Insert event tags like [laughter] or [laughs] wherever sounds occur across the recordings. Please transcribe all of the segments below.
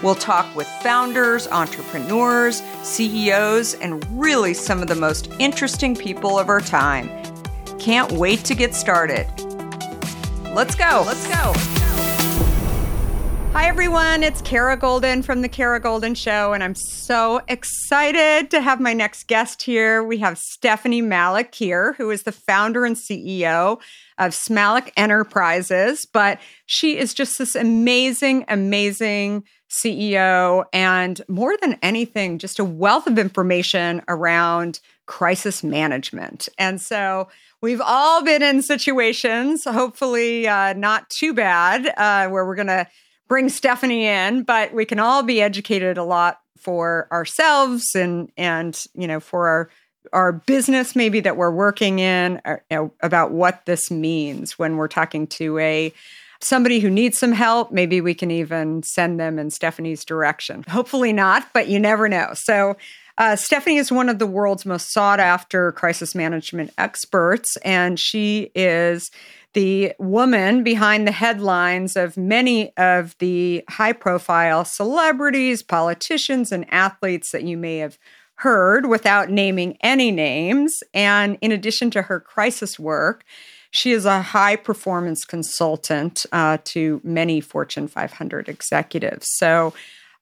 We'll talk with founders, entrepreneurs, CEOs, and really some of the most interesting people of our time. Can't wait to get started. Let's go. Let's go. Hi, everyone. It's Kara Goldin from The Kara Goldin Show, and I'm so excited to have my next guest here. We have Stephynie Malik here, who is the founder and CEO of Smalik Enterprises, but she is just this amazing, amazing CEO, and more than anything, just a wealth of information around crisis management. And so we've all been in situations, hopefully uh, not too bad, uh, where we're going to bring Stephynie in, but we can all be educated a lot for ourselves and and you know for our our business maybe that we're working in or, uh, you know, about what this means when we're talking to a somebody who needs some help, maybe we can even send them in Stephynie's direction. Hopefully not, but you never know. So, uh, Stephynie is one of the world's most sought after crisis management experts, and she is the woman behind the headlines of many of the high profile celebrities, politicians, and athletes that you may have heard without naming any names. And in addition to her crisis work, she is a high performance consultant uh, to many Fortune 500 executives. So,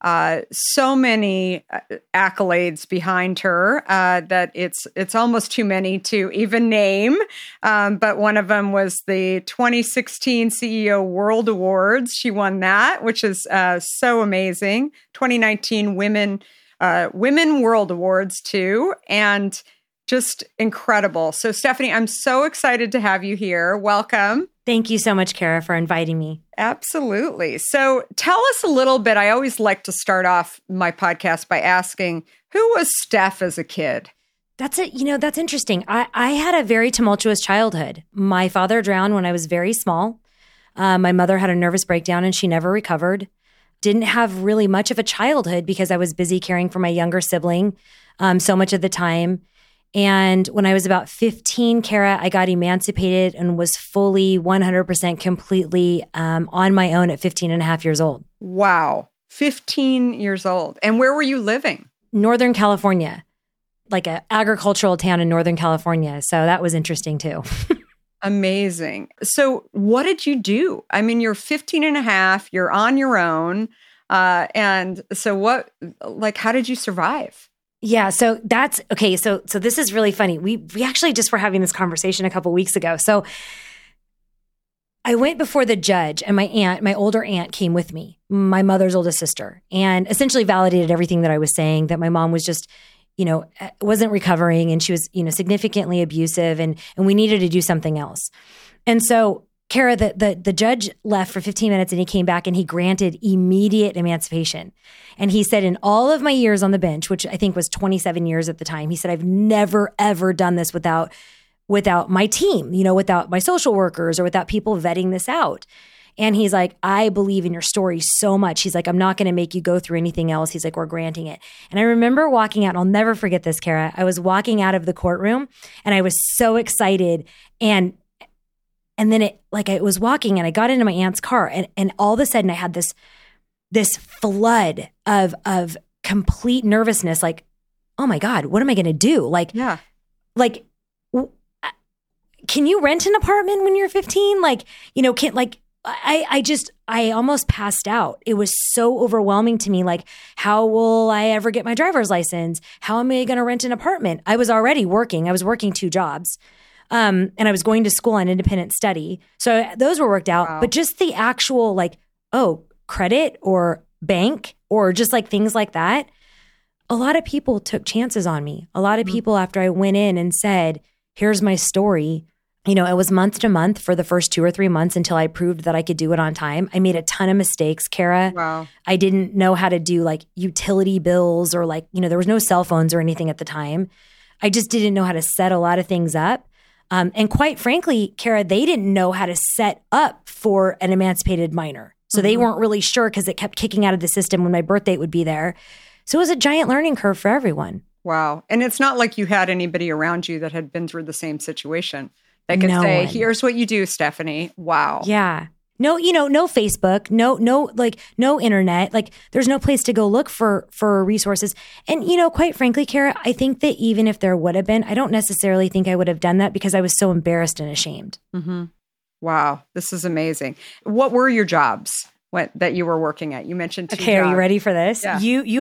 uh, so many uh, accolades behind her uh, that it's it's almost too many to even name. Um, but one of them was the 2016 CEO World Awards. She won that, which is uh, so amazing. 2019 Women uh, Women World Awards too, and just incredible. So, Stephynie, I'm so excited to have you here. Welcome. Thank you so much, Kara, for inviting me. Absolutely. So, tell us a little bit. I always like to start off my podcast by asking who was Steph as a kid? That's it. You know, that's interesting. I, I had a very tumultuous childhood. My father drowned when I was very small. Uh, my mother had a nervous breakdown and she never recovered. Didn't have really much of a childhood because I was busy caring for my younger sibling um, so much of the time. And when I was about 15, Kara, I got emancipated and was fully 100% completely um, on my own at 15 and a half years old. Wow. 15 years old. And where were you living? Northern California, like an agricultural town in Northern California. So that was interesting too. [laughs] Amazing. So, what did you do? I mean, you're 15 and a half, you're on your own. Uh, and so, what, like, how did you survive? Yeah, so that's okay. So so this is really funny. We we actually just were having this conversation a couple weeks ago. So I went before the judge and my aunt, my older aunt came with me, my mother's oldest sister, and essentially validated everything that I was saying that my mom was just you know wasn't recovering and she was you know significantly abusive and and we needed to do something else. And so Kara, the, the, the judge left for 15 minutes and he came back and he granted immediate emancipation. And he said, in all of my years on the bench, which I think was 27 years at the time, he said, I've never, ever done this without, without my team, you know, without my social workers or without people vetting this out. And he's like, I believe in your story so much. He's like, I'm not going to make you go through anything else. He's like, we're granting it. And I remember walking out, I'll never forget this, Kara. I was walking out of the courtroom and I was so excited. And and then it like I was walking and I got into my aunt's car and and all of a sudden I had this this flood of of complete nervousness like oh my god what am I going to do like Yeah. like w- uh, can you rent an apartment when you're 15 like you know can like I I just I almost passed out. It was so overwhelming to me like how will I ever get my driver's license? How am I going to rent an apartment? I was already working. I was working two jobs. Um, and I was going to school on independent study. So those were worked out. Wow. But just the actual, like, oh, credit or bank or just like things like that, a lot of people took chances on me. A lot of people, after I went in and said, here's my story, you know, it was month to month for the first two or three months until I proved that I could do it on time. I made a ton of mistakes, Kara. Wow. I didn't know how to do like utility bills or like, you know, there was no cell phones or anything at the time. I just didn't know how to set a lot of things up. Um, and quite frankly, Kara, they didn't know how to set up for an emancipated minor. So they weren't really sure because it kept kicking out of the system when my birth date would be there. So it was a giant learning curve for everyone. Wow. And it's not like you had anybody around you that had been through the same situation that can No say, one. here's what you do, Stephynie. Wow. Yeah. No, you know, no Facebook, no, no, like no internet. Like there's no place to go look for for resources. And you know, quite frankly, Kara, I think that even if there would have been, I don't necessarily think I would have done that because I was so embarrassed and ashamed. hmm Wow. This is amazing. What were your jobs what, that you were working at? You mentioned two Okay, are you ready for this? Yeah. You you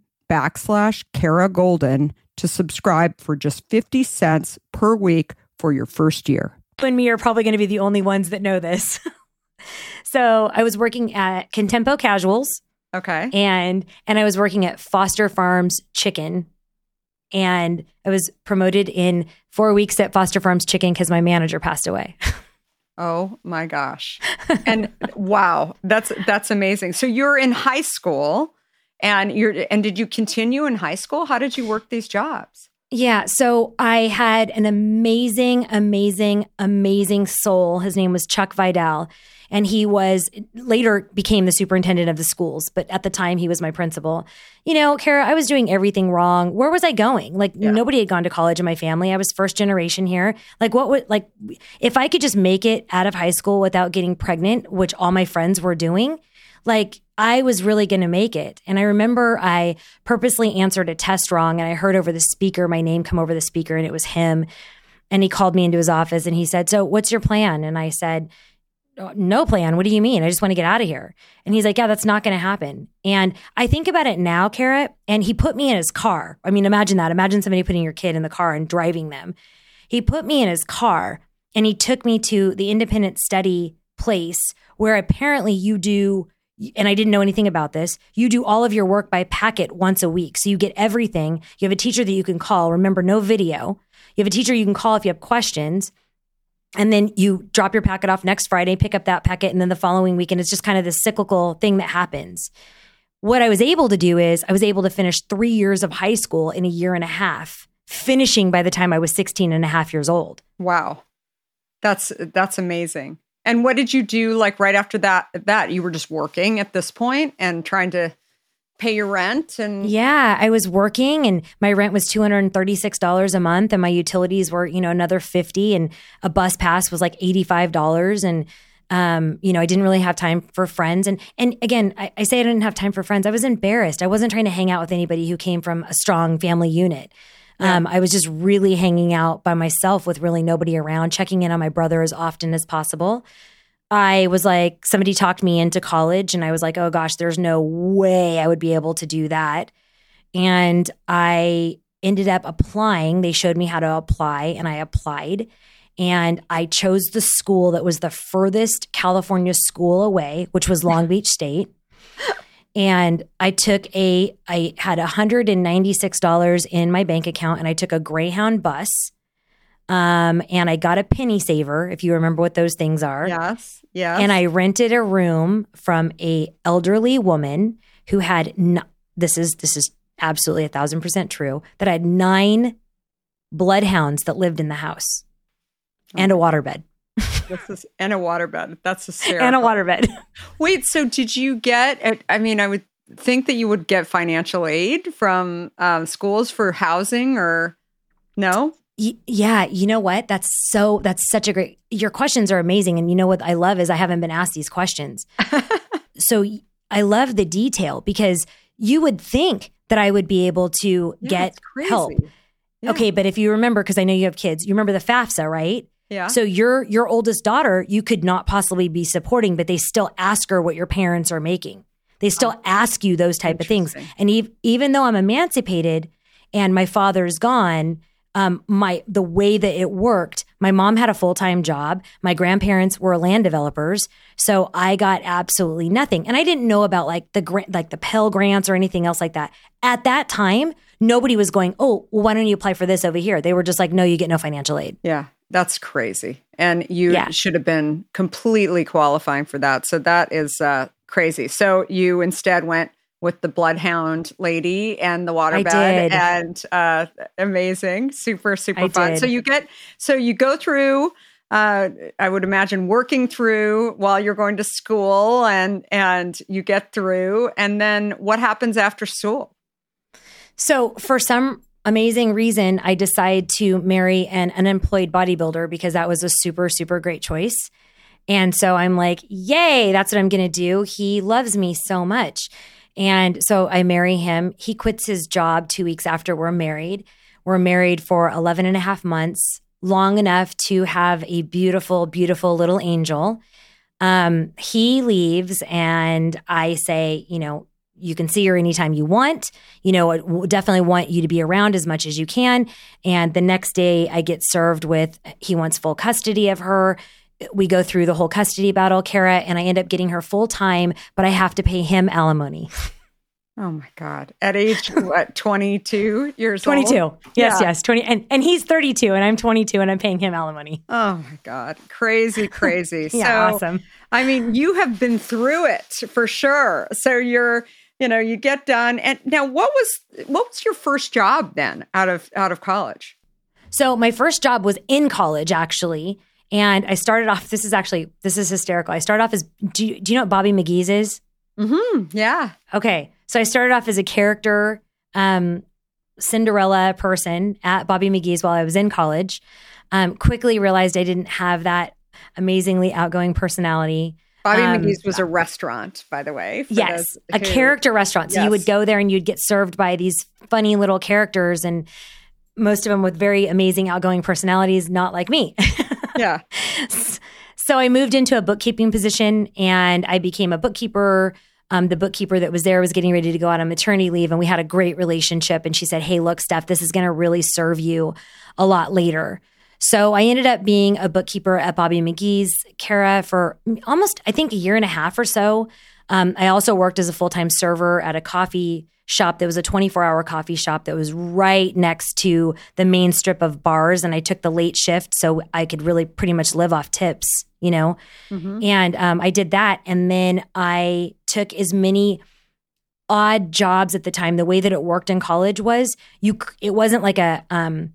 backslash Kara Goldin to subscribe for just 50 cents per week for your first year. And me are probably going to be the only ones that know this. [laughs] so I was working at Contempo Casuals. Okay. And and I was working at Foster Farms Chicken. And I was promoted in four weeks at Foster Farms Chicken because my manager passed away. [laughs] Oh my gosh. And wow, that's that's amazing. So you're in high school and you're and did you continue in high school? How did you work these jobs? Yeah, so I had an amazing, amazing, amazing soul. His name was Chuck Vidal, and he was later became the superintendent of the schools, but at the time he was my principal. You know, Kara, I was doing everything wrong. Where was I going? Like Yeah. nobody had gone to college in my family. I was first generation here. Like what would like if I could just make it out of high school without getting pregnant, which all my friends were doing, like I was really going to make it. And I remember I purposely answered a test wrong and I heard over the speaker my name come over the speaker and it was him. And he called me into his office and he said, So what's your plan? And I said, "Oh, No plan. What do you mean? I just want to get out of here. And he's like, Yeah, that's not going to happen. And I think about it now, Kara, and he put me in his car. I mean, imagine that. Imagine somebody putting your kid in the car and driving them. He put me in his car and he took me to the independent study place where apparently you do and I didn't know anything about this. You do all of your work by packet once a week. So you get everything. You have a teacher that you can call. Remember, no video. You have a teacher you can call if you have questions. And then you drop your packet off next Friday, pick up that packet, and then the following weekend, it's just kind of this cyclical thing that happens. What I was able to do is I was able to finish three years of high school in a year and a half, finishing by the time I was 16 and a half years old. Wow. That's that's amazing. And what did you do like right after that? That you were just working at this point and trying to pay your rent and Yeah, I was working and my rent was $236 a month and my utilities were, you know, another 50 and a bus pass was like $85 and um, you know, I didn't really have time for friends. And and again, I, I say I didn't have time for friends. I was embarrassed. I wasn't trying to hang out with anybody who came from a strong family unit. Um, I was just really hanging out by myself with really nobody around, checking in on my brother as often as possible. I was like, somebody talked me into college, and I was like, oh gosh, there's no way I would be able to do that. And I ended up applying. They showed me how to apply, and I applied. And I chose the school that was the furthest California school away, which was Long Beach State. [laughs] And I took a, I had $196 in my bank account and I took a Greyhound bus. Um, and I got a penny saver, if you remember what those things are. yes, yes. And I rented a room from a elderly woman who had, n- this is, this is absolutely a thousand percent true, that I had nine bloodhounds that lived in the house and a waterbed. This is and a waterbed. That's hysterical. And a waterbed. [laughs] Wait, so did you get? I mean, I would think that you would get financial aid from um, schools for housing, or no? Y- yeah, you know what? That's so that's such a great your questions are amazing and you know what I love is I haven't been asked these questions. [laughs] so I love the detail because you would think that I would be able to Yeah, get help. Yeah. Okay, but if you remember because I know you have kids, you remember the FAFSA, right? Yeah. So your your oldest daughter, you could not possibly be supporting, but they still ask her what your parents are making. They still ask you those type of things. Oh, And ev- even though I'm emancipated and my father's gone, um, my the way that it worked, my mom had a full time job. My grandparents were land developers, so I got absolutely nothing. And I didn't know about like the grant, like the Pell grants or anything else like that. At that time, nobody was going, "Oh, well, why don't you apply for this over here?" They were just like, "No, you get no financial aid." Yeah, that's crazy. And you Yeah. should have been completely qualifying for that. So that is uh, crazy. So you instead went with the bloodhound lady and the waterbed and uh, amazing, super, super I fun. did. So you get, so you go through, uh, I would imagine working through while you're going to school and, and you get through. And then what happens after school? So, for some amazing reason, I decided to marry an unemployed bodybuilder because that was a super, super great choice. And so I'm like, yay, that's what I'm going to do. He loves me so much. And so I marry him. He quits his job two weeks after we're married. We're married for 11 and a half months, long enough to have a beautiful, beautiful little angel. Um, he leaves, and I say, you know, you can see her anytime you want. You know, I definitely want you to be around as much as you can. And the next day, I get served with he wants full custody of her. We go through the whole custody battle, Kara, and I end up getting her full time, but I have to pay him alimony. Oh my God. At age, [laughs] what, 22 years old? 22. Yes, Yeah. yes, 20. And, and he's 32 and I'm 22 and I'm paying him alimony. Oh my God. Crazy, [laughs] crazy. Yeah, so, awesome. I mean, you have been through it for sure. So you're, you know, you get done. And now what was what was your first job then out of out of college? So my first job was in college, actually. And I started off, this is actually, this is hysterical. I started off as, do you, do you know what Bobby McGee's is? Mm-hmm. Yeah. Okay. So I started off as a character um, Cinderella person at Bobby McGee's while I was in college. Um, quickly realized I didn't have that amazingly outgoing personality. Bobby Um, McGee's was a restaurant, by the way. Yes, a character restaurant. So you would go there and you'd get served by these funny little characters, and most of them with very amazing outgoing personalities, not like me. [laughs] Yeah. so I moved into a bookkeeping position and I became a bookkeeper. Um, the bookkeeper that was there was getting ready to go out on maternity leave, and we had a great relationship. And she said, Hey, look, Steph, this is going to really serve you a lot later. So I ended up being a bookkeeper at Bobby McGee's, Kara, for almost, I think, a year and a half or so. Um, I also worked as a full time server at a coffee shop that was a 24 hour coffee shop that was right next to the main strip of bars. And I took the late shift so I could really pretty much live off tips, you know? And um, I did that. And then I took as many odd jobs at the time. The way that it worked in college was you, it wasn't like a, um,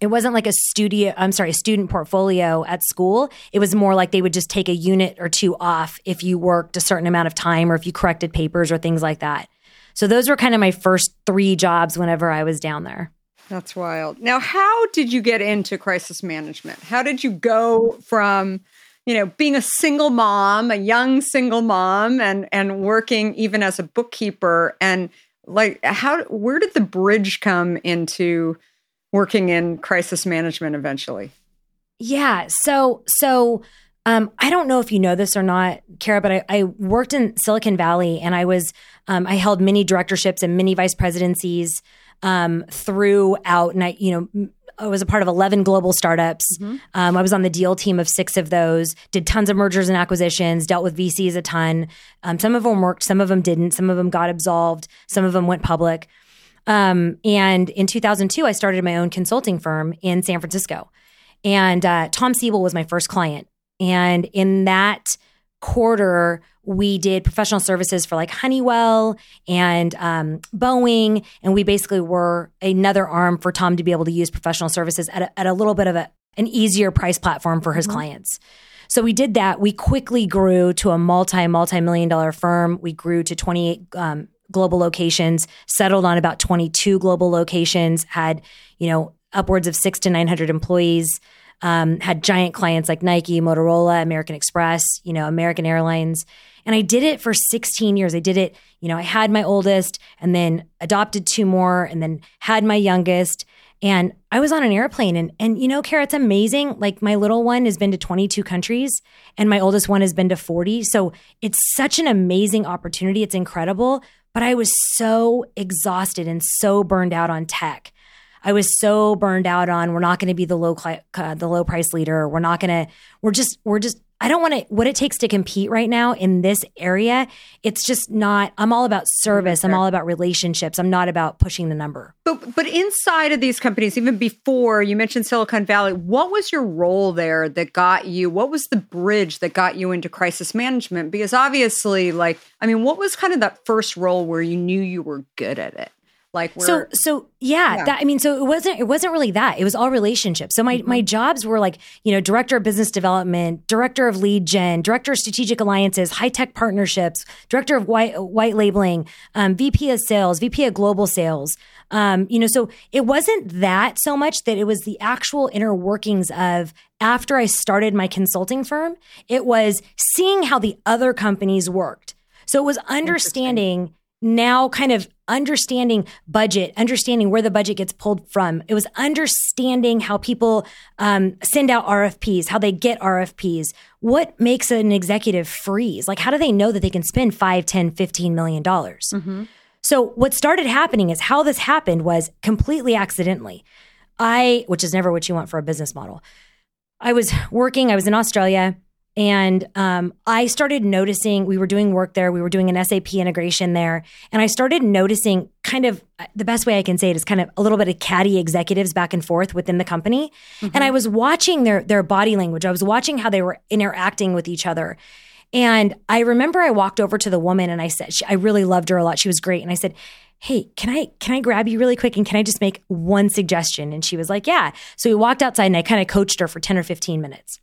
it wasn't like a studio i'm sorry a student portfolio at school it was more like they would just take a unit or two off if you worked a certain amount of time or if you corrected papers or things like that so those were kind of my first three jobs whenever i was down there That's wild. Now, how did you get into crisis management? How did you go from, you know, being a single mom, a young single mom, and and working even as a bookkeeper, and like how where did the bridge come into working in crisis management eventually? Yeah. So, so um, I don't know if you know this or not, Kara, but I, I worked in Silicon Valley and I was, um, I held many directorships and many vice presidencies um, throughout. And I, you know, I was a part of 11 global startups. Um, I was on the deal team of six of those, did tons of mergers and acquisitions, dealt with VCs a ton. Um, some of them worked, some of them didn't, some of them got absolved, some of them went public. Um, and in 2002, I started my own consulting firm in San Francisco. And uh, Tom Siebel was my first client. And in that quarter, we did professional services for like Honeywell and um, Boeing. And we basically were another arm for Tom to be able to use professional services at a, at a little bit of a, an easier price platform for his clients. So we did that. We quickly grew to a multi, multi million dollar firm. We grew to 28 um, global locations, settled on about 22 global locations, had, you know, upwards of six to 900 employees, um, had giant clients like Nike, Motorola, American Express, you know, American Airlines. And I did it for 16 years. I did it, you know, I had my oldest and then adopted two more and then had my youngest. And I was on an airplane and and you know, Kara, it's amazing. Like my little one has been to 22 countries and my oldest one has been to 40. So it's such an amazing opportunity. It's incredible. But I was so exhausted and so burned out on tech. I was so burned out on we're not going to be the low uh, the low price leader. We're not going to. We're just. We're just. I don't want to. What it takes to compete right now in this area, it's just not. I'm all about service. I'm all about relationships. I'm not about pushing the number. But but inside of these companies, even before you mentioned Silicon Valley, what was your role there that got you? What was the bridge that got you into crisis management? Because obviously, like, I mean, what was kind of that first role where you knew you were good at it? Like, where, so so yeah, Yeah. that I mean, so it wasn't it wasn't really that. It was all relationships. So my Mm-hmm. my jobs were like you know director of business development, director of lead gen, director of strategic alliances, high tech partnerships, director of white white labeling, um, VP of sales, VP of global sales. Um, you know, so it wasn't that so much that it was the actual inner workings of after I started my consulting firm. It was seeing how the other companies worked. So it was understanding now kind of understanding budget, understanding where the budget gets pulled from. It was understanding how people um, send out RFPs, how they get RFPs. What makes an executive freeze? Like, how do they know that they can spend 5, 10, 15 million dollars? So what started happening is how this happened was completely accidentally. I, which is never what you want for a business model. I was working, I was in Australia, and um, I started noticing we were doing work there. We were doing an SAP integration there. And I started noticing kind of uh, the best way I can say it is kind of a little bit of catty executives back and forth within the company. And I was watching their, their body language, I was watching how they were interacting with each other. And I remember I walked over to the woman and I said, she, I really loved her a lot. She was great. And I said, Hey, can I can I grab you really quick and can I just make one suggestion? And she was like, Yeah. So we walked outside and I kind of coached her for 10 or 15 minutes.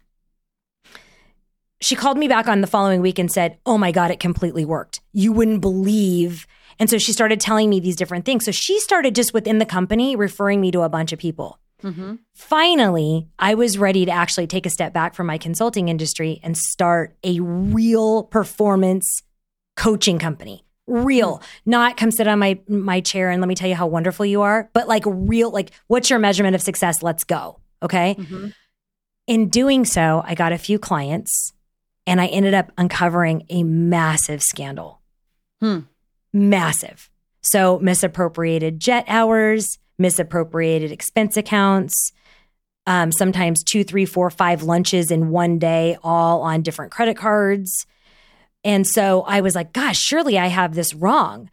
She called me back on the following week and said, Oh my God, it completely worked. You wouldn't believe. And so she started telling me these different things. So she started just within the company referring me to a bunch of people. Mm-hmm. Finally, I was ready to actually take a step back from my consulting industry and start a real performance coaching company. Real, mm-hmm. not come sit on my my chair and let me tell you how wonderful you are, but like real, like what's your measurement of success? Let's go. Okay. Mm-hmm. In doing so, I got a few clients and I ended up uncovering a massive scandal. Hmm. Massive. So, misappropriated jet hours, misappropriated expense accounts, um, sometimes two, three, four, five lunches in one day, all on different credit cards. And so I was like, gosh, surely I have this wrong.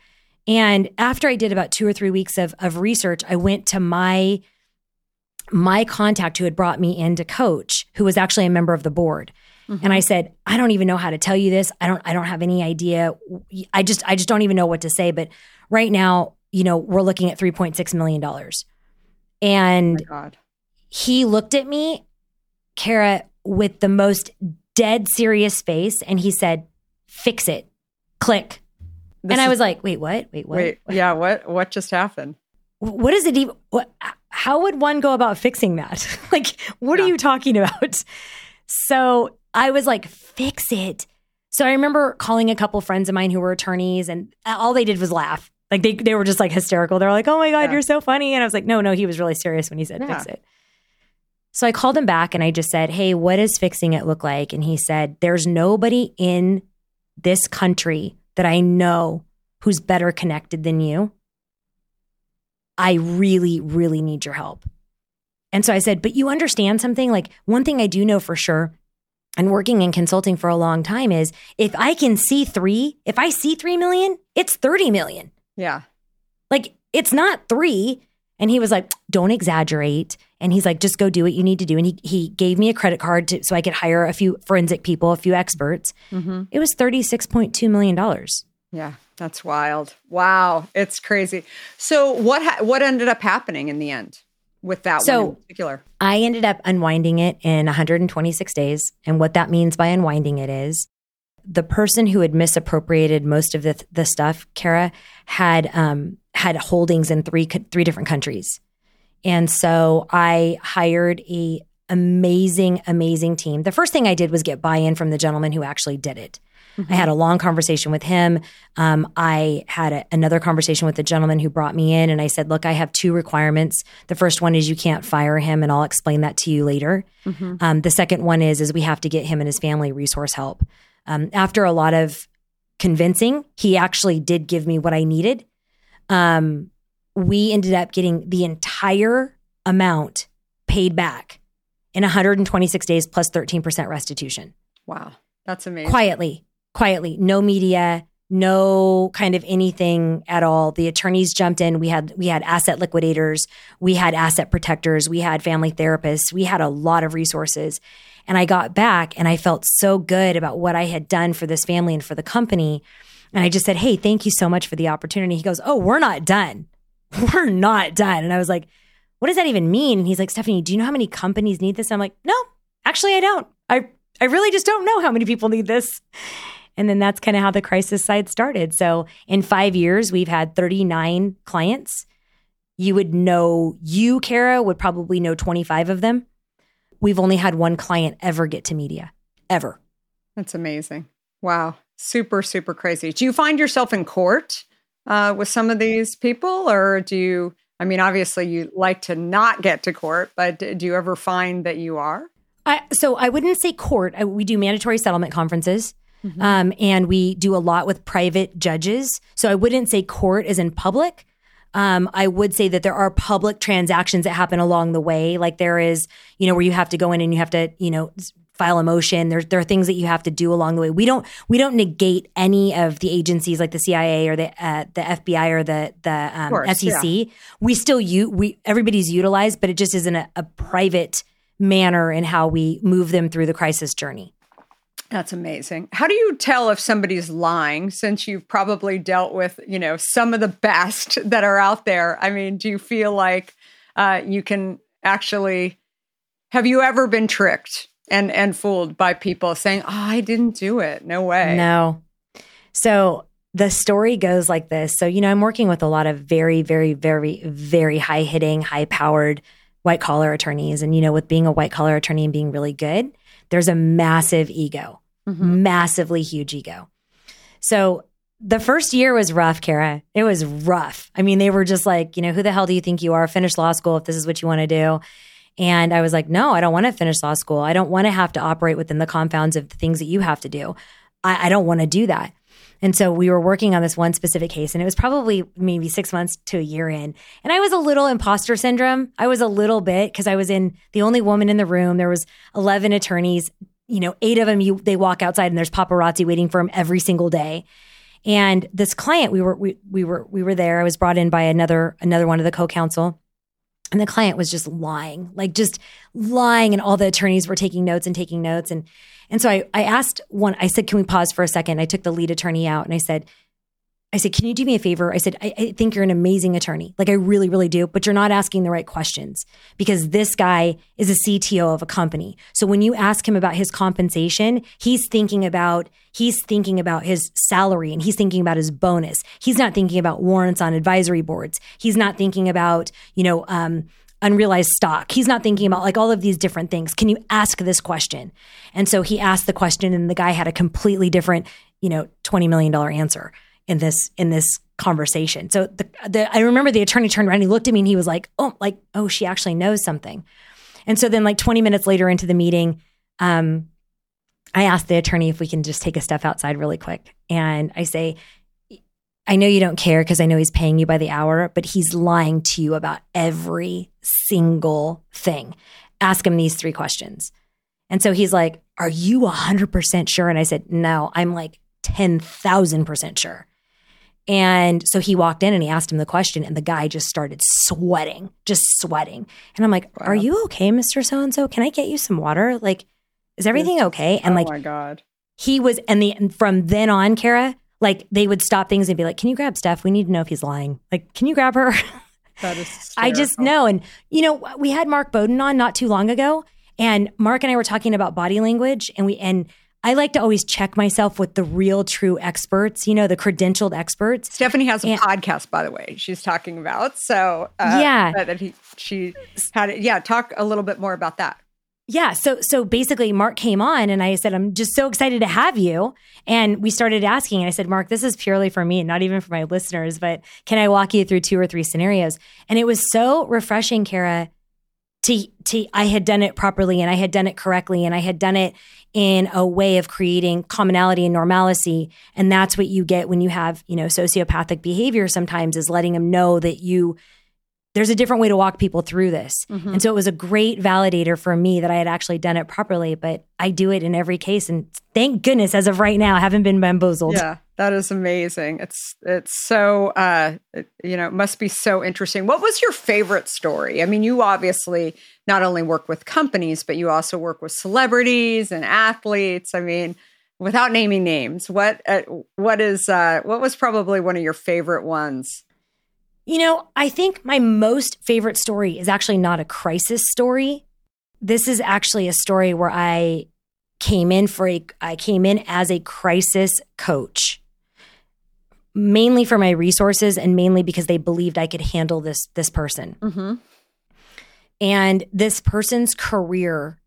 And after I did about two or three weeks of, of research, I went to my my contact who had brought me in to coach, who was actually a member of the board. And I said, I don't even know how to tell you this. I don't I don't have any idea. I just I just don't even know what to say. But right now, you know, we're looking at $3.6 million. And oh God. he looked at me, Kara, with the most dead serious face, and he said, "Fix it." Click. This and I is- was like, "Wait, what? Wait, what? wait, yeah, what what just happened? what is it even what how would one go about fixing that [laughs] like what are you talking about so i was like fix it. So i remember calling a couple friends of mine who were attorneys and uh, all they did was laugh. Like they, they were just like hysterical. They were like oh my god Yeah. you're so funny. And i was like no no he was really serious when he said fix it. So i called him back and i just said hey what does fixing it look like? And he said there's nobody in this country that i know who's better connected than you. I really, really need your help. And so I said, But you understand something? Like, one thing I do know for sure, and working in consulting for a long time, is if I can see three, if I see three million, it's 30 million. Yeah. Like, it's not three. And he was like, Don't exaggerate. And he's like, Just go do what you need to do. And he, he gave me a credit card to, so I could hire a few forensic people, a few experts. Mm-hmm. It was $36.2 million. Yeah, that's wild. Wow, it's crazy. So what ha- what ended up happening in the end with that So- one in particular? I ended up unwinding it in 126 days. And what that means by unwinding it is the person who had misappropriated most of the, the stuff, Kara, had um, had holdings in three co- three different countries. And so I hired a amazing, amazing team. The first thing I did was get buy-in from the gentleman who actually did it. I had a long conversation with him. Um, I had a, another conversation with the gentleman who brought me in, and I said, "Look, I have two requirements. The first one is you can't fire him, and I'll explain that to you later. Um, the second one is is we have to get him and his family resource help. Um, after a lot of convincing, he actually did give me what I needed. Um, we ended up getting the entire amount paid back in 126 days plus 13% restitution Wow, that's amazing. quietly, quietly, no media, no kind of anything at all. The attorneys jumped in. We had we had asset liquidators, we had asset protectors, we had family therapists, we had a lot of resources. And I got back and I felt so good about what I had done for this family and for the company. And I just said, "Hey, thank you so much for the opportunity." He goes, "Oh, we're not done. [laughs] We're not done." And I was like, "What does that even mean?" And he's like, "Stephynie, do you know how many companies need this?" I'm like, "No, actually I don't. I I really just don't know how many people need this." And then that's kind of how the crisis side started. So in five years, we've had 39 clients. You would know, you, Kara, would probably know 25 of them. We've only had one client ever get to media, ever. That's amazing. Wow, super super crazy. Do you find yourself in court uh, with some of these people, or do you? I mean, obviously, you like to not get to court, but do you ever find that you are? I, so I wouldn't say court. I, we do mandatory settlement conferences, um, and we do a lot with private judges. So I wouldn't say court is in public. Um, I would say that there are public transactions that happen along the way, like there is, you know, where you have to go in and you have to, you know, file a motion. There, there are things that you have to do along the way. We don't, we don't negate any of the agencies like the CIA or the uh, the FBI or the the um, course, SEC. We still use we everybody's utilized, but it just isn't a, a private manner in how we move them through the crisis journey. That's amazing. How do you tell if somebody's lying since you've probably dealt with, you know, some of the best [laughs] that are out there? I mean, do you feel like uh, you can actually have you ever been tricked and and fooled by people saying, "Oh, I didn't do it. No way." No. So the story goes like this. So, you know, I'm working with a lot of very, very, very, very high hitting, high powered white collar attorneys. And, you know, with being a white collar attorney and being really good, there's a massive ego, Mm-hmm. massively huge ego. So the first year was rough, Kara. It was rough. I mean, they were just like, you know, who the hell do you think you are? Finish law school if this is what you want to do. And I was like, no, I don't want to finish law school. I don't want to have to operate within the confounds of the things that you have to do. I, I don't want to do that. And so we were working on this one specific case, and it was probably maybe six months to a year in. And I was a little imposter syndrome. I was a little bit because I was in the only woman in the room. There was eleven attorneys. You know, eight of them. You they walk outside, and there's paparazzi waiting for them every single day. And this client, we were we we were we were there. I was brought in by another another one of the co-counsel. And the client was just lying, like just lying. And all the attorneys were taking notes and taking notes. And and so I, I asked one, I said, can we pause for a second? I took the lead attorney out and I said, I said, Can you do me a favor? I said, I, I, think you're an amazing attorney. Like, I really, really do, but you're not asking the right questions because this guy is a CTO of a company. So when you ask him about his compensation, he's thinking about, he's thinking about his salary and he's thinking about his bonus. He's not thinking about warrants on advisory boards. He's not thinking about, you know, um, unrealized stock. He's not thinking about like all of these different things. Can you ask this question? And so he asked the question and the guy had a completely different, you know, $20 million answer in this in this conversation. So the, the I remember the attorney turned around, he looked at me and he was like, "Oh, like oh, she actually knows something." And so then like 20 minutes later into the meeting, um, I asked the attorney if we can just take a step outside really quick. And I say, I know you don't care because I know he's paying you by the hour, but he's lying to you about every single thing. Ask him these three questions. And so he's like, Are you 100% sure? And I said, No, I'm like 10,000% sure. And so he walked in and he asked him the question, and the guy just started sweating, just sweating. And I'm like, wow. Are you okay, Mr. So and so? Can I get you some water? Like, is everything okay? And oh like, my God. He was, and the, and from then on, Kara, like they would stop things and be like, Can you grab Steph? We need to know if he's lying. Like, can you grab her? [laughs] That is, [laughs] I just know. And, you know, we had Mark Bowden on not too long ago, and Mark and I were talking about body language, and we, and, I like to always check myself with the real true experts, you know, the credentialed experts. Stephynie has a and, podcast, by the way, she's talking about. So, uh, yeah. That he, she had it. Yeah. Talk a little bit more about that. Yeah. So, so basically, Mark came on and I said, I'm just so excited to have you. And we started asking, and I said, Mark, this is purely for me, not even for my listeners, but can I walk you through two or three scenarios? And it was so refreshing, Kara, to, to, I had done it properly and I had done it correctly and I had done it in a way of creating commonality and normalcy. And that's what you get when you have, you know, sociopathic behavior sometimes is letting them know that you, there's a different way to walk people through this. Mm-hmm. And so it was a great validator for me that I had actually done it properly, but I do it in every case. And thank goodness, as of right now, I haven't been bamboozled. Yeah, that is amazing. It's, it's so, uh, it, you know, it must be so interesting. What was your favorite story? I mean, you obviously not only work with companies, but you also work with celebrities and athletes. I mean, without naming names, what, uh, what is, uh, what was probably one of your favorite ones? You know, I think my most favorite story is actually not a crisis story. This is actually a story where I came in for a I came in as a crisis coach. Mainly for my resources and mainly because they believed I could handle this this person. Mm-hmm. And this person's career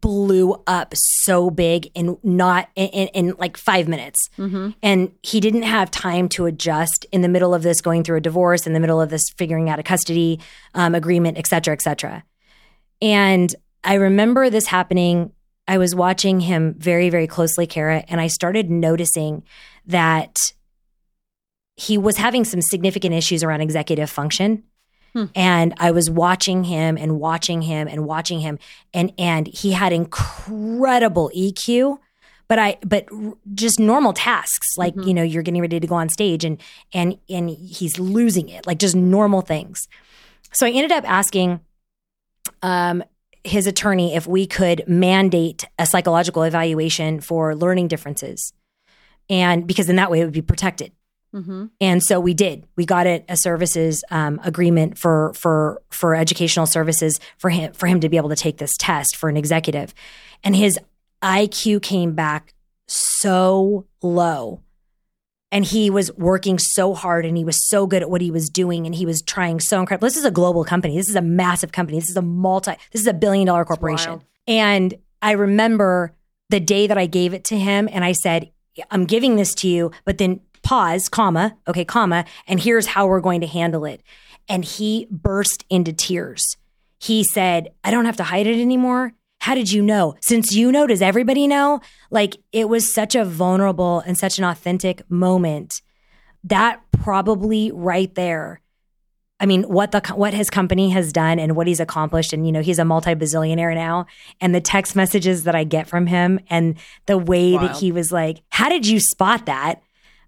blew up so big in not in, in, like five minutes. Mm-hmm. And he didn't have time to adjust in the middle of this going through a divorce, in the middle of this figuring out a custody um, agreement, et cetera, et cetera. And I remember this happening. I was watching him very, very closely, Kara, and I started noticing that he was having some significant issues around executive function. Hmm. And I was watching him and watching him and watching him and and he had incredible EQ but I but just normal tasks like mm-hmm. you know you're getting ready to go on stage and and and he's losing it like just normal things. So I ended up asking um his attorney if we could mandate a psychological evaluation for learning differences. And because in that way it would be protected. Mm-hmm. And so we did. We got it a services um, agreement for for for educational services for him for him to be able to take this test for an executive, and his IQ came back so low, and he was working so hard, and he was so good at what he was doing, and he was trying so incredible. This is a global company. This is a massive company. This is a multi. This is a billion dollar corporation. And I remember the day that I gave it to him, and I said, "I'm giving this to you, but then." Pause, comma, okay, comma, and here's how we're going to handle it. And he burst into tears. He said, I don't have to hide it anymore. How did you know? Since you know, does everybody know? Like it was such a vulnerable and such an authentic moment. That probably right there. I mean, what the what his company has done and what he's accomplished, and you know, he's a multi bazillionaire now. And the text messages that I get from him, and the way that he was like, "How did you spot that?"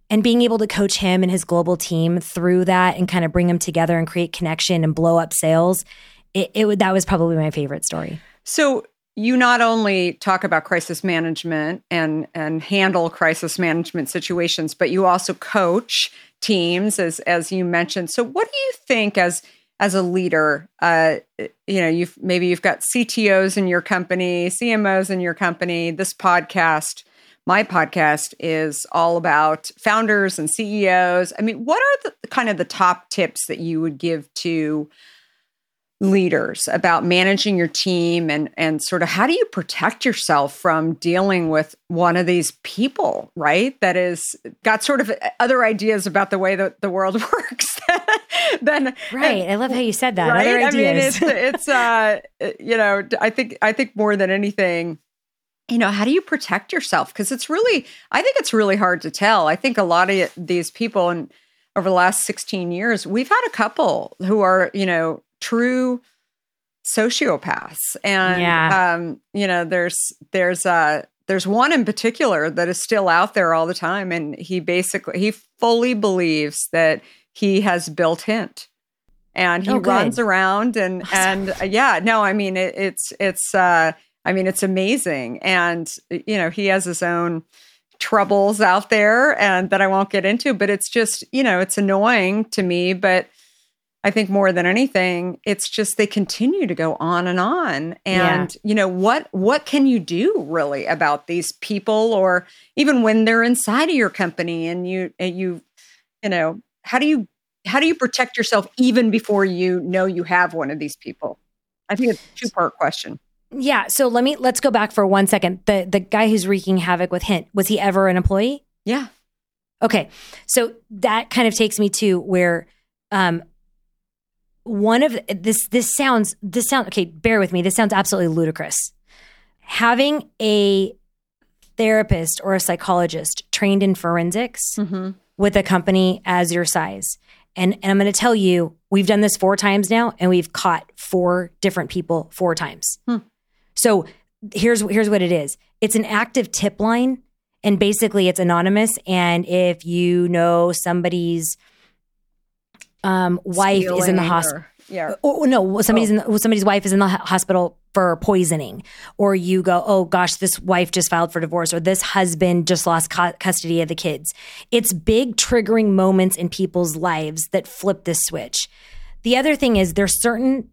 And being able to coach him and his global team through that and kind of bring them together and create connection and blow up sales it, it would that was probably my favorite story so you not only talk about crisis management and and handle crisis management situations, but you also coach teams, as as you mentioned. So, what do you think as as a leader? Uh, you know, you've maybe you've got CTOs in your company, CMOs in your company. This podcast my podcast is all about founders and CEOs. I mean, what are the kind of the top tips that you would give to leaders about managing your team and and sort of how do you protect yourself from dealing with one of these people right that is got sort of other ideas about the way that the world [laughs] works then right and, i love how you said that right? other ideas i mean it's it's uh you know i think i think more than anything you know, how do you protect yourself? Because it's really, I think it's really hard to tell. I think a lot of these people, and over the last 16 years, we've had a couple who are, you know, true sociopaths. And, yeah. um, you know, there's, there's, uh, there's one in particular that is still out there all the time. And he basically, he fully believes that he has built Hint and he oh, runs around and, and uh, yeah, no, I mean, it, it's, it's, uh, I mean, it's amazing. And, you know, he has his own troubles out there and that I won't get into, but it's just, you know, it's annoying to me. But I think more than anything, it's just they continue to go on and on. And, yeah. you know, what what can you do really about these people or even when they're inside of your company and you and you, you know, how do you how do you protect yourself even before you know you have one of these people? I think it's a two part question. Yeah. So let me let's go back for one second. The the guy who's wreaking havoc with Hint was he ever an employee? Yeah. Okay. So that kind of takes me to where um one of this this sounds this sounds okay, bear with me. This sounds absolutely ludicrous. Having a therapist or a psychologist trained in forensics mm-hmm. with a company as your size. And, and I'm going to tell you, we've done this four times now, and we've caught four different people four times. Hmm. So here's here's what it is. It's an active tip line and basically it's anonymous and if you know somebody's um, wife Stealing is in the hospital yeah. Or, no, somebody's oh. in somebody's wife is in the hospital for poisoning, or you go, oh gosh, this wife just filed for divorce, or this husband just lost cu- custody of the kids. It's big triggering moments in people's lives that flip this switch. The other thing is there's certain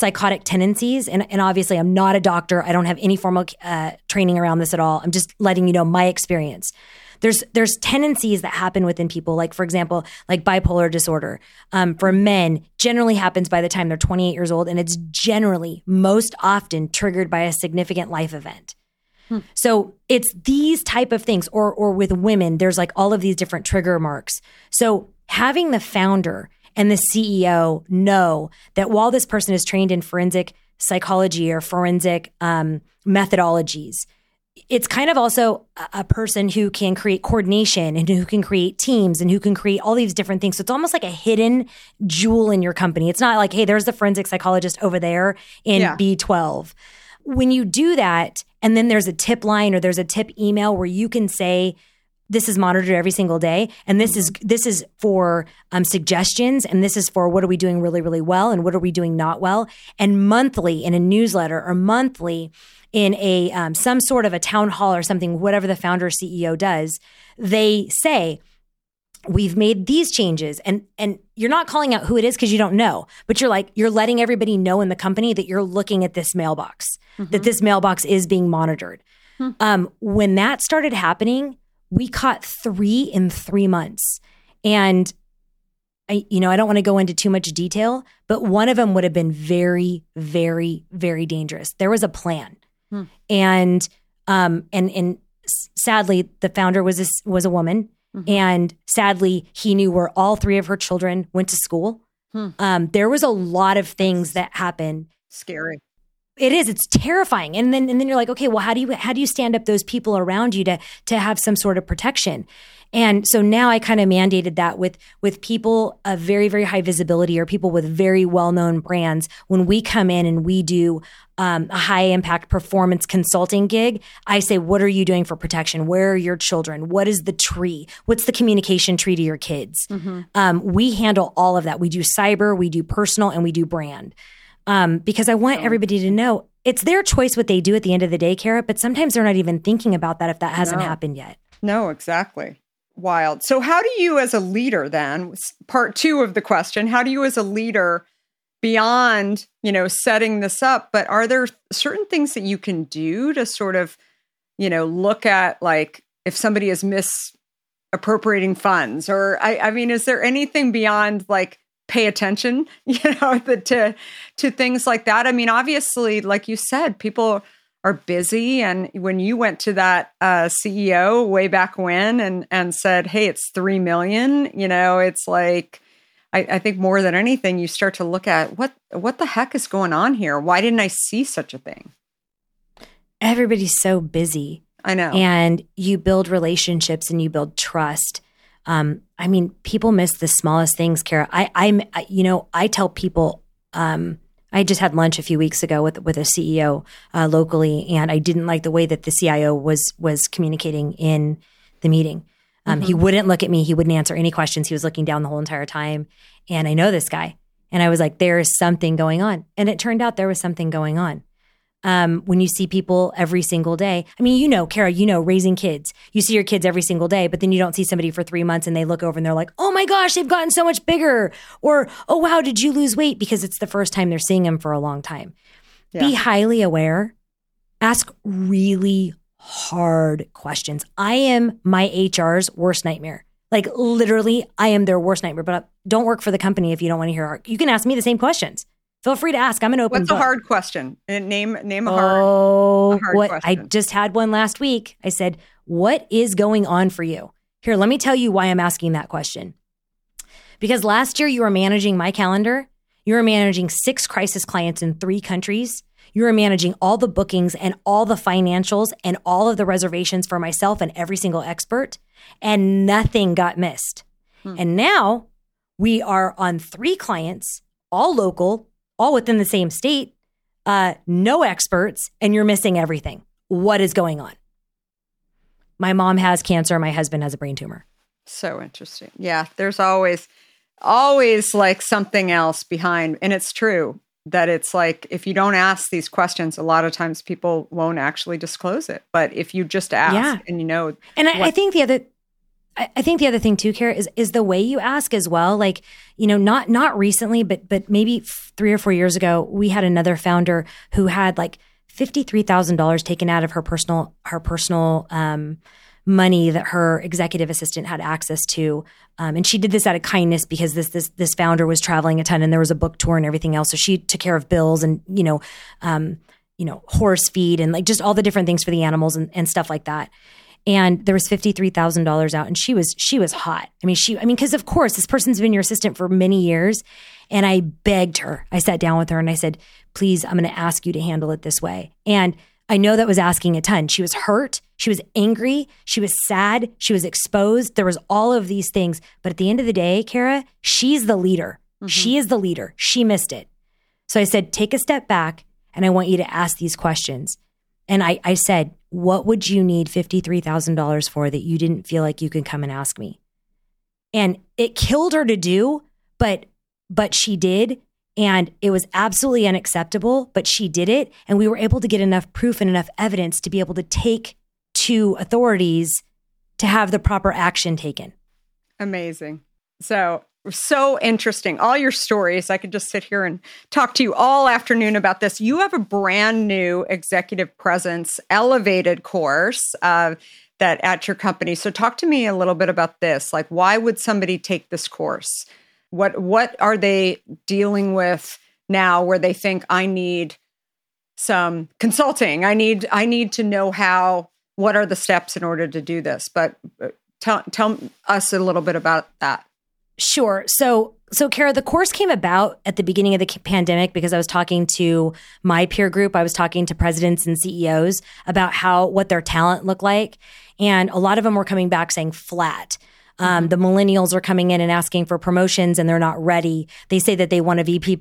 psychotic tendencies. And, and obviously, I'm not a doctor. I don't have any formal uh, training around this at all. I'm just letting you know my experience. There's there's tendencies that happen within people, like for example, like bipolar disorder. Um, for men, generally happens by the time they're 28 years old, and it's generally most often triggered by a significant life event. Hmm. So it's these type of things, or or with women, there's like all of these different trigger marks. So having the founder and the CEO know that while this person is trained in forensic psychology or forensic um, methodologies, it's kind of also a person who can create coordination and who can create teams and who can create all these different things. So it's almost like a hidden jewel in your company. It's not like, hey, there's the forensic psychologist over there in yeah. B12. When you do that, and then there's a tip line or there's a tip email where you can say, this is monitored every single day and this is this is for um, suggestions and this is for what are we doing really really well and what are we doing not well and monthly in a newsletter or monthly in a um, some sort of a town hall or something whatever the founder or ceo does they say we've made these changes and and you're not calling out who it is because you don't know but you're like you're letting everybody know in the company that you're looking at this mailbox mm-hmm. that this mailbox is being monitored hmm. um, when that started happening we caught three in three months. And I, you know, I don't want to go into too much detail, but one of them would have been very, very, very dangerous. There was a plan, hmm. and um, and and sadly, the founder was a, was a woman, mm-hmm. and sadly, he knew where all three of her children went to school. Hmm. Um, there was a lot of things that happened. Scary. It is. It's terrifying. And then and then you're like, okay, well, how do you how do you stand up those people around you to to have some sort of protection? And so now I kind of mandated that with with people of very very high visibility or people with very well known brands. When we come in and we do um, a high impact performance consulting gig, I say, what are you doing for protection? Where are your children? What is the tree? What's the communication tree to your kids? Mm-hmm. Um, we handle all of that. We do cyber, we do personal, and we do brand. Um, because I want everybody to know it's their choice what they do at the end of the day, Kara. But sometimes they're not even thinking about that if that hasn't No. happened yet. No, exactly. Wild. So, how do you, as a leader, then, part two of the question, how do you, as a leader, beyond, you know, setting this up, but are there certain things that you can do to sort of, you know, look at like if somebody is misappropriating funds or, I, I mean, is there anything beyond like pay attention, [laughs] you know, the, to, to things like that? I mean, obviously, like you said, people are busy and when you went to that uh, ceo way back when and and said hey it's three million you know it's like I, I think more than anything you start to look at what what the heck is going on here why didn't i see such a thing Everybody's so busy. i know and you build relationships and you build trust. Um, I mean, people miss the smallest things, Kara. I, I'm, I, you know, I tell people. Um, I just had lunch a few weeks ago with with a CEO uh, locally, and I didn't like the way that the CIO was was communicating in the meeting. Um, He wouldn't look at me. He wouldn't answer any questions. He was looking down the whole entire time. And I know this guy, and I was like, "There is something going on." And it turned out there was something going on um, when you see people every single day. I mean, you know, Kara, you know, raising kids. You see your kids every single day, but then you don't see somebody for three months and they look over and they're like, oh my gosh, they've gotten so much bigger. Or, oh wow, did you lose weight? Because it's the first time they're seeing them for a long time. Be highly aware. Ask really hard questions. I am my HR's worst nightmare. Like literally, I am their worst nightmare. But uh, don't work for the company if you don't want to hear. Our, you can ask me the same questions. Feel free to ask. I'm an open what's a hard question uh, name name a hard Oh, a hard what I just had one last week. I said, "What is going on for you?" Here, let me tell you why I'm asking that question. Because last year you were managing my calendar. You were managing six crisis clients in three countries. You were managing all the bookings and all the financials and all of the reservations for myself and every single expert, and nothing got missed. Hmm. And now we are on three clients, all local, all within the same state, uh, no experts, and you're missing everything. What is going on? My mom has cancer. My husband has a brain tumor. So interesting. Yeah, there's always always like something else behind and it's true that it's like if you don't ask these questions a lot of times people won't actually disclose it. But if you just ask Yeah. and you know And I, I think the other, I I think the other thing too, Kara, is is the way you ask as well. Like you know, not not recently, but but maybe three or four years ago, we had another founder who had like fifty three thousand dollars taken out of her personal her personal um, money that her executive assistant had access to, um, and she did this out of kindness because this this this founder was traveling a ton and there was a book tour and everything else, so she took care of bills and you know. Um, you know, horse feed and like just all the different things for the animals and, and stuff like that and there was $53,000 out and she was she was hot. I mean she I mean cuz of course this person's been your assistant for many years and I begged her. I sat down with her and I said, "Please, I'm going to ask you to handle it this way." And I know that was asking a ton. She was hurt, she was angry, she was sad, she was exposed. There was all of these things, but at the end of the day, Kara, she's the leader. Mm-hmm. She is the leader. She missed it. So I said, "Take a step back and I want you to ask these questions." And I, I said, What would you need $53,000 for that you didn't feel like you could come and ask me? And it killed her to do, but but she did. And it was absolutely unacceptable, but she did it. And we were able to get enough proof and enough evidence to be able to take to authorities to have the proper action taken. Amazing. So, so interesting. All your stories. I could just sit here and talk to you all afternoon about this. You have a brand new executive presence elevated course uh, that at your company. So, talk to me a little bit about this. Like, why would somebody take this course? What What are they dealing with now, where they think I need some consulting? I need I need to know how. What are the steps in order to do this? But uh, tell tell us a little bit about that. Sure. So, so Kara, the course came about at the beginning of the pandemic because I was talking to my peer group. I was talking to presidents and CEOs about how what their talent looked like, and a lot of them were coming back saying flat. Um, the millennials are coming in and asking for promotions and they're not ready. They say that they want a VP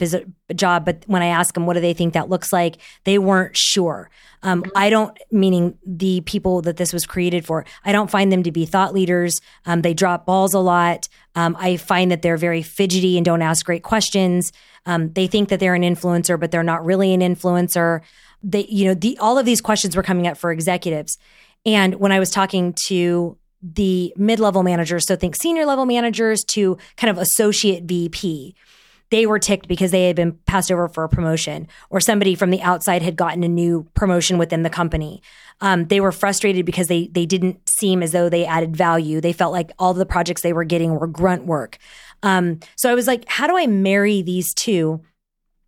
job, but when I ask them what do they think that looks like, they weren't sure. Um, I don't, meaning the people that this was created for, I don't find them to be thought leaders. Um, they drop balls a lot. Um, I find that they're very fidgety and don't ask great questions. Um, they think that they're an influencer, but they're not really an influencer. They, you know, the, all of these questions were coming up for executives. And when I was talking to the mid level managers, so think senior level managers to kind of associate VP, they were ticked because they had been passed over for a promotion or somebody from the outside had gotten a new promotion within the company. Um, they were frustrated because they they didn't seem as though they added value. They felt like all the projects they were getting were grunt work. Um, so I was like, how do I marry these two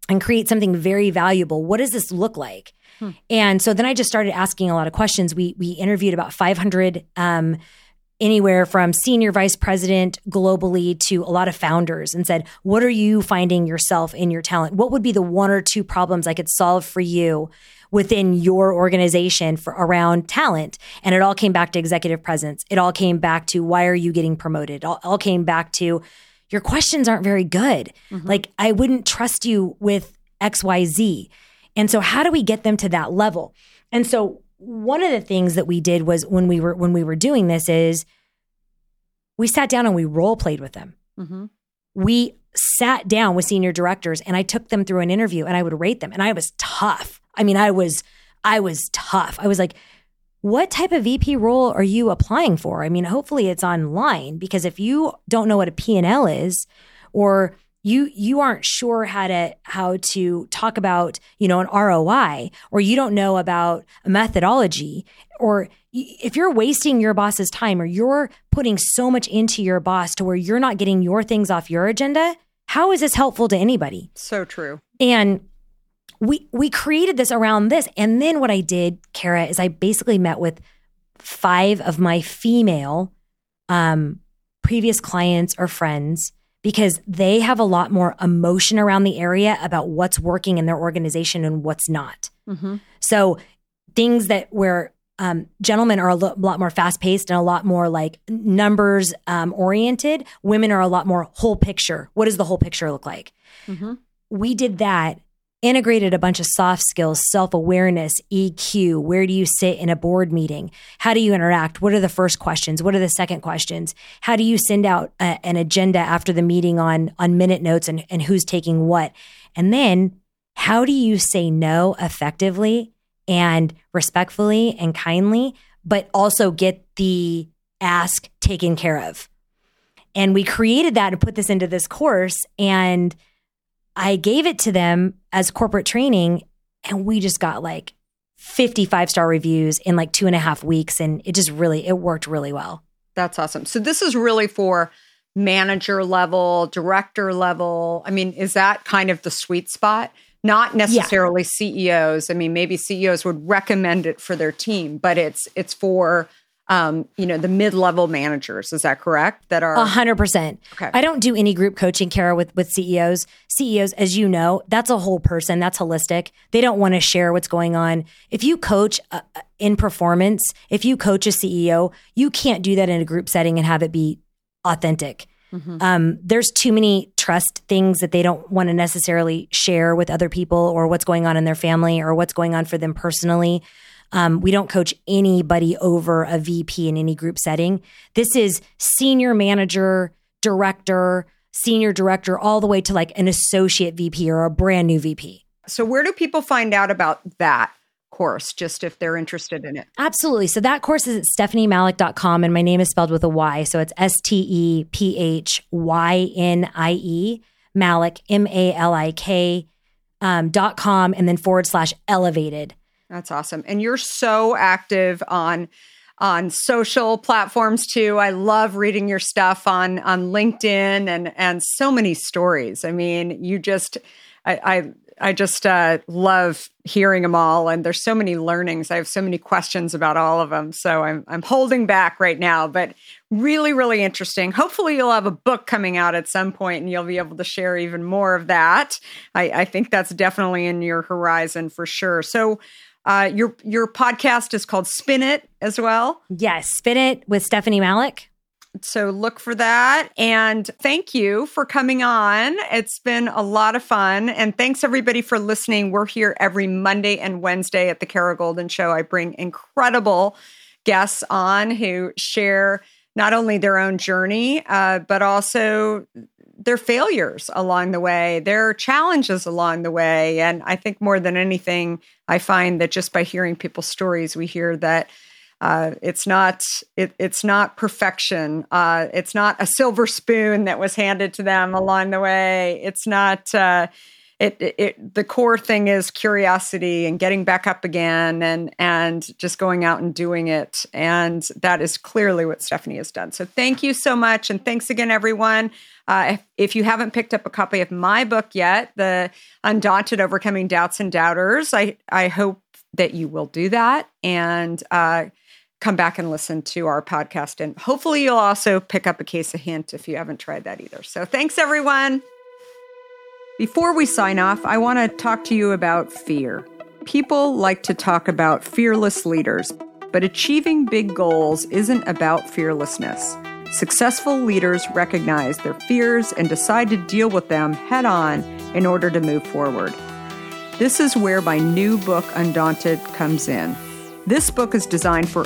and create something very valuable? What does this look like? Hmm. And so then I just started asking a lot of questions. We we interviewed about 500 um, anywhere from senior vice president globally to a lot of founders and said, What are you finding yourself in your talent? What would be the one or two problems I could solve for you within your organization for around talent? And it all came back to executive presence. It all came back to why are you getting promoted? It all, all came back to your questions aren't very good. Mm-hmm. Like, I wouldn't trust you with XYZ. And so, how do we get them to that level? And so, one of the things that we did was when we were when we were doing this is we sat down and we role played with them. Mm-hmm. We sat down with senior directors and I took them through an interview and I would rate them and I was tough. I mean, I was I was tough. I was like, what type of VP role are you applying for? I mean, hopefully it's online because if you don't know what a P&L is or you you aren't sure how to how to talk about you know an ROI or you don't know about a methodology or if you're wasting your boss's time or you're putting so much into your boss to where you're not getting your things off your agenda how is this helpful to anybody? So true. And we we created this around this. And then what I did Kara is I basically met with five of my female um previous clients or friends because they have a lot more emotion around the area about what's working in their organization and what's not. Mm-hmm. So things that where um, gentlemen are a lo- lot more fast paced and a lot more like numbers um, oriented. Women are a lot more whole picture. What does the whole picture look like? Mm-hmm. We did that integrated a bunch of soft skills, self awareness, EQ. Where do you sit in a board meeting? How do you interact? What are the first questions? What are the second questions? How do you send out a, an agenda after the meeting on, on minute notes and, and who's taking what? And then how do you say no effectively and respectfully and kindly, but also get the ask taken care of? And we created that and put this into this course. And I gave it to them as corporate training, and we just got like 55 star reviews in like two and a half weeks. And it just really, it worked really well. That's awesome. So this is really for manager level, director level. I mean, is that kind of the sweet spot? Not necessarily yeah. CEOs. I mean, maybe CEOs would recommend it for their team, but it's it's for um, you know, the mid-level managers. Is that correct? That are a hundred percent. Okay. I don't do any group coaching, Kara, with with CEOs. CEOs, as you know, that's a whole person. That's holistic. They don't want to share what's going on. If you coach uh, uh in performance, if you coach a CEO, you can't do that in a group setting and have it be authentic. Mm-hmm. Um, there's too many trust things that they don't want to necessarily share with other people or what's going on in their family or what's going on for them personally. Um, we don't coach anybody over a VP in any group setting. This is senior manager, director, senior director, all the way to like an associate VP or a brand new VP. So, where do people find out about that? course just if they're interested in it absolutely so that course is at stephyniemalik.com and my name is spelled with a y so it's s-t-e-p-h-y-n-i-e malik m-a-l-i-k um, dot com and then forward slash elevated that's awesome. And you're so active on on social platforms too. I love reading your stuff on on LinkedIn and and so many stories. I mean, you just I I, I just uh, love hearing them all, and there's so many learnings. I have so many questions about all of them, so I'm I'm holding back right now. But really, really interesting. Hopefully, you'll have a book coming out at some point, and you'll be able to share even more of that. I, I think that's definitely in your horizon for sure. So, uh, your your podcast is called Spin It as well. Yes, Spin It with Stephynie Malik. So look for that. And thank you for coming on. It's been a lot of fun. And thanks everybody for listening. We're here every Monday and Wednesday at the Kara Goldin Show. I bring incredible guests on who share not only their own journey, uh, but also their failures along the way, their challenges along the way. And I think more than anything, I find that just by hearing people's stories, we hear that uh, it's not it, it's not perfection. Uh, it's not a silver spoon that was handed to them along the way. It's not. Uh, it, it, the core thing is curiosity and getting back up again and and just going out and doing it and that is clearly what stephynie has done so thank you so much and thanks again everyone uh, if, if, you haven't picked up a copy of my book yet the undaunted overcoming doubts and doubters i i hope that you will do that and uh, come back and listen to our podcast. And hopefully, you'll also pick up a case of hint if you haven't tried that either. So, thanks, everyone. Before we sign off, I want to talk to you about fear. People like to talk about fearless leaders, but achieving big goals isn't about fearlessness. Successful leaders recognize their fears and decide to deal with them head on in order to move forward. This is where my new book, Undaunted, comes in. This book is designed for